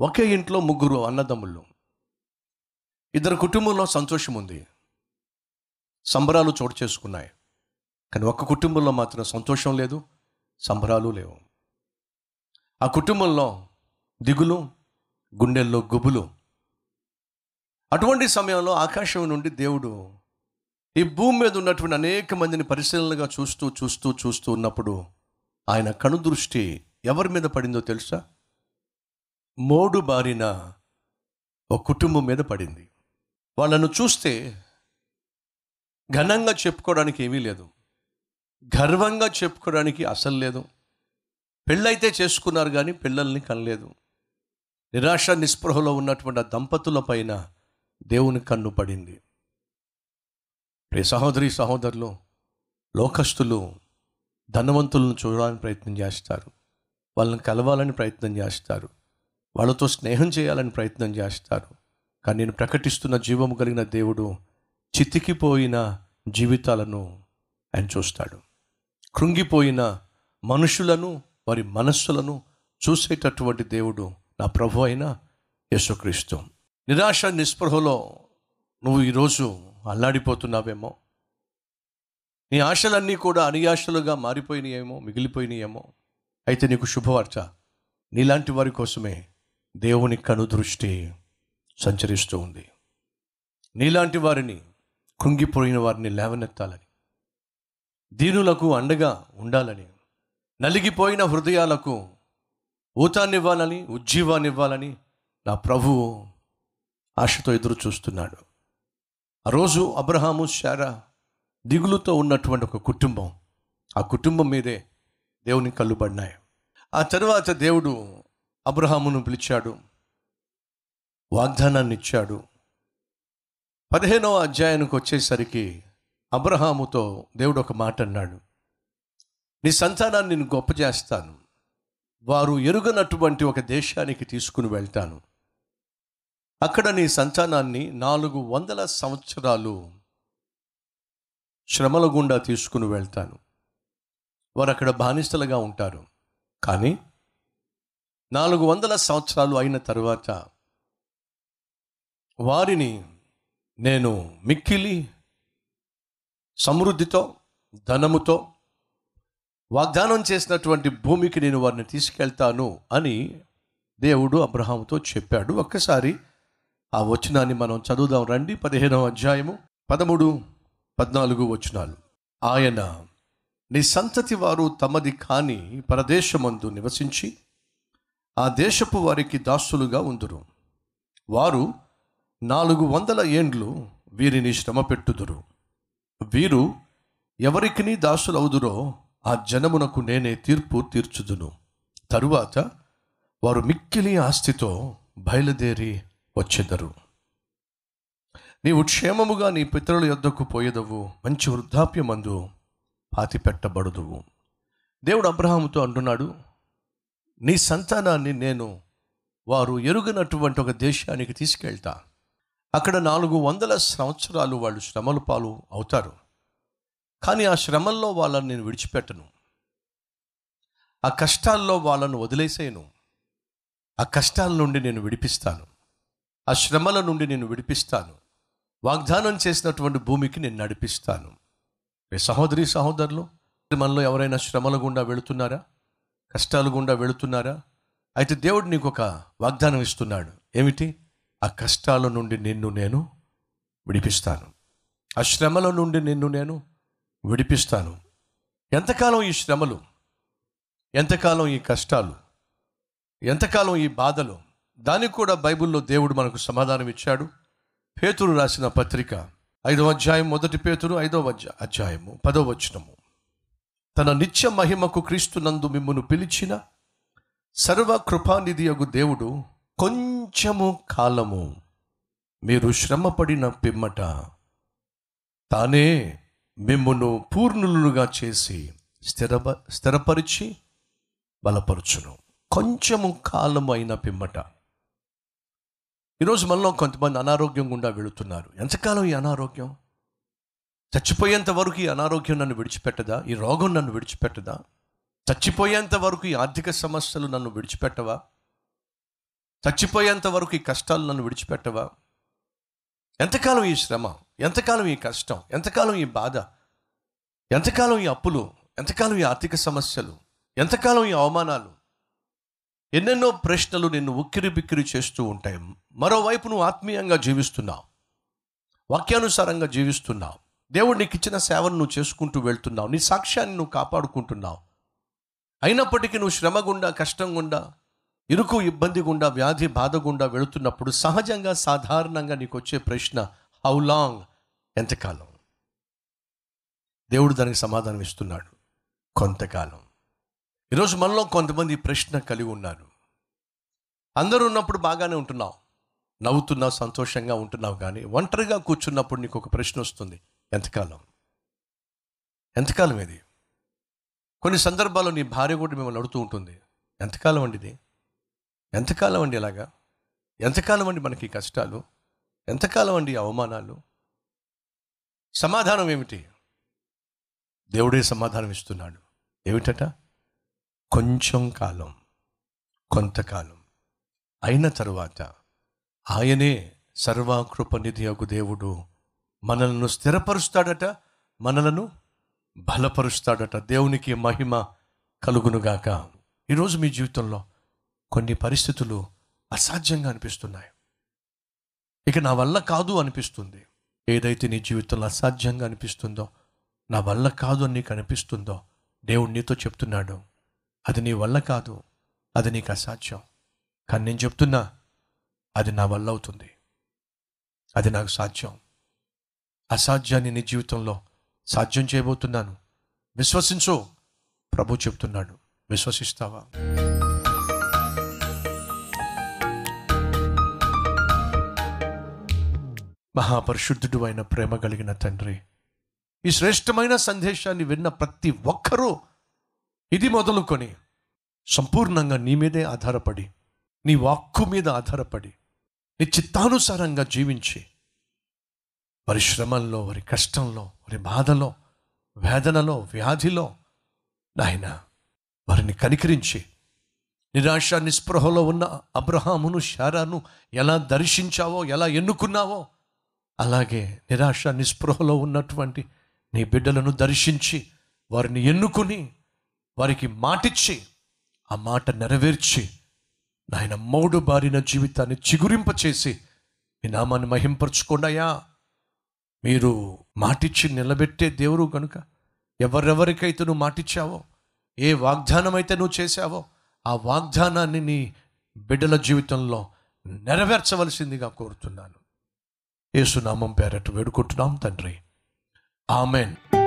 ఒకే ఇంట్లో ముగ్గురు అన్నదమ్ముళ్ళు ఇద్దరు కుటుంబంలో సంతోషం ఉంది. సంబరాలు చోటు చేసుకున్నాయి. కానీ ఒక్క కుటుంబంలో మాత్రం సంతోషం లేదు సంబరాలు లేవు. ఆ కుటుంబంలో దిగులు గుండెల్లో గుబులు. అటువంటి సమయంలో ఆకాశం నుండి దేవుడు ఈ భూమి మీద ఉన్నటువంటి అనేక మందిని పరిశీలనగా చూస్తూ చూస్తూ చూస్తూ ఉన్నప్పుడు ఆయన కనుదృష్టి ఎవరి మీద పడిందో తెలుసా? మోడు బారిన ఒక కుటుంబం మీద పడింది. వాళ్ళను చూస్తే ఘనంగా చెప్పుకోవడానికి ఏమీ లేదు. గర్వంగా చెప్పుకోవడానికి అసలు లేదు. పెళ్ళైతే చేసుకున్నారు కానీ పిల్లల్ని కనలేదు. నిరాశ నిస్పృహలో ఉన్నటువంటి ఆ దంపతుల పైన దేవుని కన్ను పడింది. ప్రే సహోదరి సహోదరులు లోకస్తులు ధనవంతులను చూడాలని ప్రయత్నం చేస్తారు. వాళ్ళని కలవాలని ప్రయత్నం చేస్తారు. వాళ్ళతో స్నేహం చేయాలని ప్రయత్నం చేస్తారు. కానీ నేను ప్రకటిస్తున్న జీవము కలిగిన దేవుడు చితికిపోయిన జీవితాలను ఆయన చూస్తాడు. కృంగిపోయిన మనుషులను వారి మనస్సులను చూసేటటువంటి దేవుడు నా ప్రభు అయిన యేసుక్రీస్తు. నిరాశ నిస్పృహలో నువ్వు ఈరోజు అల్లాడిపోతున్నావేమో? నీ ఆశలన్నీ కూడా అనియాశలుగా మారిపోయినాయేమో మిగిలిపోయినాయేమో? అయితే నీకు శుభవార్త. నీలాంటి వారి కోసమే దేవుని కనుదృష్టి సంచరిస్తూ ఉంది. నీలాంటి వారిని కృంగిపోయిన వారిని లేవనెత్తాలని దీనులకు అండగా ఉండాలని నలిగిపోయిన హృదయాలకు ఊతాన్నివ్వాలని ఉజ్జీవాన్నివ్వాలని నా ప్రభువు ఆశతో ఎదురు చూస్తున్నాడు ఆ రోజు అబ్రహాము శారా దిగులుతో ఉన్నటువంటి ఒక కుటుంబం ఆ కుటుంబం మీదే దేవుని కళ్ళు పడినాయి. ఆ తరువాత దేవుడు అబ్రహామును పిలిచాడు. వాగ్దానాన్ని ఇచ్చాడు పదిహేనవ అధ్యాయానికి వచ్చేసరికి అబ్రహాముతో దేవుడు ఒక మాట అన్నాడు నీ సంతానాన్ని నేను గొప్ప చేస్తాను. వారు ఎరుగనటువంటి ఒక దేశానికి తీసుకుని వెళ్తాను. అక్కడ నీ సంతానాన్ని నాలుగు వందల సంవత్సరాలు శ్రమల గుండా తీసుకుని వెళ్తాను. వారు అక్కడ బానిసలుగా ఉంటారు. కానీ నాలుగు వందల సంవత్సరాలు అయిన తరువాత వారిని నేను మిక్కిలి సమృద్ధితో ధనముతో వాగ్దానం చేసినటువంటి భూమికి నేను వారిని తీసుకెళ్తాను అని దేవుడు అబ్రహాముతో చెప్పాడు. ఒక్కసారి ఆ వచనాన్ని మనం చదువుదాం. రండి పదిహేనవ అధ్యాయము పదమూడు పద్నాలుగు వచనాలు. ఆయన నీ సంతతి వారు తమది కాని పరదేశమందు నివసించి ఆ దేశపు వారికి దాసులుగా ఉందురు. వారు నాలుగు వందల ఏండ్లు వీరిని శ్రమ పెట్టుదురు. వీరు ఎవరికిని దాసులవుదురో ఆ జనమునకు నేనే తీర్పు తీర్చుదును. తరువాత వారు మిక్కిలి ఆస్తితో బయలుదేరి వచ్చెదరు. నీవు క్షేమముగా నీ పితరుల యొద్దకు పోయేదవు మంచి వృద్ధాప్యమందు పాతి పెట్టబడుదువు దేవుడు అబ్రహాముతో అంటున్నాడు నీ సంతానాన్ని నేను వారు ఎరుగనటువంటి ఒక దేశానికి తీసుకెళ్తా. అక్కడ నాలుగు వందల సంవత్సరాలు వాళ్ళు శ్రమల పాలు అవుతారు. కానీ ఆ శ్రమల్లో వాళ్ళని నేను విడిచిపెట్టను. ఆ కష్టాల్లో వాళ్ళను వదిలేసేయను. ఆ కష్టాల నుండి నేను విడిపిస్తాను. ఆ శ్రమల నుండి నేను విడిపిస్తాను. వాగ్దానం చేసినటువంటి భూమికి నేను నడిపిస్తాను. మీ సహోదరి సహోదరులు మనలో ఎవరైనా శ్రమల గుండా వెళుతున్నారా? కష్టాలు గుండా వెళుతున్నారా? అయితే దేవుడు నీకు ఒక వాగ్దానం ఇస్తున్నాడు. ఏమిటి? ఆ కష్టాల నుండి నిన్ను నేను విడిపిస్తాను. ఆ శ్రమల నుండి నిన్ను నేను విడిపిస్తాను. ఎంతకాలం ఈ శ్రమలు? ఎంతకాలం ఈ కష్టాలు? ఎంతకాలం ఈ బాధలు? దానికి కూడా బైబిల్లో దేవుడు మనకు సమాధానం ఇచ్చాడు. పేతురు రాసిన పత్రిక ఐదవ అధ్యాయం మొదటి పేతురు ఐదవ అధ్యాయము పదవ వచనము. తన నిత్య మహిమకు క్రీస్తునందు మిమ్మను పిలిచిన సర్వ కృపానిధి అగు దేవుడు కొంచెము కాలము మీరు శ్రమపడిన పిమ్మట తానే మిమ్మును పూర్ణులుగా చేసి స్థిరప స్థిరపరిచి బలపరుచును. కొంచెము కాలము అయిన పిమ్మట. ఈరోజు మనలో కొంతమంది అనారోగ్యం గుండా వెళుతున్నారు. ఎంతకాలం ఈ అనారోగ్యం? చచ్చిపోయేంత వరకు ఈ అనారోగ్యం నన్ను విడిచిపెట్టదా? ఈ రోగం నన్ను విడిచిపెట్టదా? చచ్చిపోయేంత వరకు ఈ ఆర్థిక సమస్యలు నన్ను విడిచిపెట్టవా? చచ్చిపోయేంత వరకు ఈ కష్టాలు నన్ను విడిచిపెట్టవా? ఎంతకాలం ఈ శ్రమ? ఎంతకాలం ఈ కష్టం? ఎంతకాలం ఈ బాధ? ఎంతకాలం ఈ అప్పులు? ఎంతకాలం ఈ ఆర్థిక సమస్యలు? ఎంతకాలం ఈ అవమానాలు? ఎన్నెన్నో ప్రశ్నలు నిన్ను ఉక్కిరి బిక్కిరి చేస్తూ ఉంటాయి. మరోవైపు నువ్వు ఆత్మీయంగా జీవిస్తున్నావు. వాక్యానుసారంగా జీవిస్తున్నావు. దేవుడు నీకు ఇచ్చిన సేవను నువ్వు చేసుకుంటూ వెళ్తున్నావు. నీ సాక్ష్యాన్ని నువ్వు కాపాడుకుంటున్నావు. అయినప్పటికీ నువ్వు శ్రమ గుండా కష్టం గుండా ఇరుకు ఇబ్బంది గుండా వ్యాధి బాధ గుండా వెళుతున్నప్పుడు సహజంగా సాధారణంగా నీకు వచ్చే ప్రశ్న హౌ లాంగ్ ఎంతకాలం? దేవుడు దానికి సమాధానం ఇస్తున్నాడు. కొంతకాలం. ఈరోజు మనలో కొంతమంది ప్రశ్న కలిగి ఉన్నారు. అందరూ ఉన్నప్పుడు బాగానే ఉంటున్నావు. నవ్వుతున్నావు సంతోషంగా ఉంటున్నావు కానీ ఒంటరిగా కూర్చున్నప్పుడు నీకు ఒక ప్రశ్న వస్తుంది. ఎంతకాలం? ఎంతకాలం ఇది కొన్ని సందర్భాల్లో నీ భార్య కూడా మిమ్మల్ని అడుగుతూ ఉంటుంది ఎంతకాలం అండి ఇది? ఎంతకాలం అండి ఇలాగా? ఎంతకాలం అండి మనకి ఈ కష్టాలు? ఎంతకాలం అండి అవమానాలు? సమాధానం ఏమిటి? దేవుడే సమాధానం ఇస్తున్నాడు. ఏమిటట? కొంచెం కాలం కొంతకాలం అయిన తరువాత ఆయనే సర్వాకృపనిధి యొక్క దేవుడు మనలను స్థిరపరుస్తాడట మనలను బలపరుస్తాడట. దేవునికి మహిమ కలుగునుగాక. ఈరోజు మీ జీవితంలో కొన్ని పరిస్థితులు అసాధ్యంగా అనిపిస్తున్నాయి. ఇక నా వల్ల కాదు అనిపిస్తుంది. ఏదైతే నీ జీవితంలో అసాధ్యంగా అనిపిస్తుందో నా వల్ల కాదు అని నీకు అనిపిస్తుందో దేవుడు నీతో చెప్తున్నాడు. అది నీ వల్ల కాదు. అది నీకు అసాధ్యం. కానీ నేను చెప్తున్నా అది నా వల్ల అవుతుంది. అది నాకు సాధ్యం. అసాధ్యాన్ని నీ జీవితంలో సాధ్యం చేయబోతున్నాను. విశ్వసించు. ప్రభు చెప్తున్నాడు. విశ్వసిస్తావా? మహాపరిశుద్ధుడు అయిన ప్రేమ కలిగిన తండ్రి ఈ శ్రేష్టమైన సందేశాన్ని విన్న ప్రతి ఒక్కరూ ఇది మొదలుకొని సంపూర్ణంగా నీ మీదే ఆధారపడి నీ వాక్కు మీద ఆధారపడి నీ చిత్తానుసారంగా జీవించి వారి శ్రమల్లో వారి కష్టంలో వారి బాధలో వేదనలో వ్యాధిలో నాయన వారిని కనికరించి నిరాశ నిస్పృహలో ఉన్న అబ్రహామును శారాను ఎలా దర్శించావో ఎలా ఎన్నుకున్నావో అలాగే నిరాశ నిస్పృహలో ఉన్నటువంటి నీ బిడ్డలను దర్శించి వారిని ఎన్నుకుని వారికి మాటిచ్చి ఆ మాట నెరవేర్చి నాయన మౌడు బారిన జీవితాన్ని చిగురింపచేసి మీ నామాన్ని మహింపరచుకోండాయా మీరు మాటిచ్చి నిలబెట్టే దేవుడు కనుక ఎవరెవరికైతే నువ్వు మాటిచ్చావో ఏ వాగ్దానం అయితే నువ్వు చేశావో ఆ వాగ్దానాన్ని నీ బిడ్డల జీవితంలో నెరవేర్చవలసిందిగా కోరుతున్నాను. ఏసునామం పేరట్టు వేడుకుంటున్నాం తండ్రి. ఆమెన్.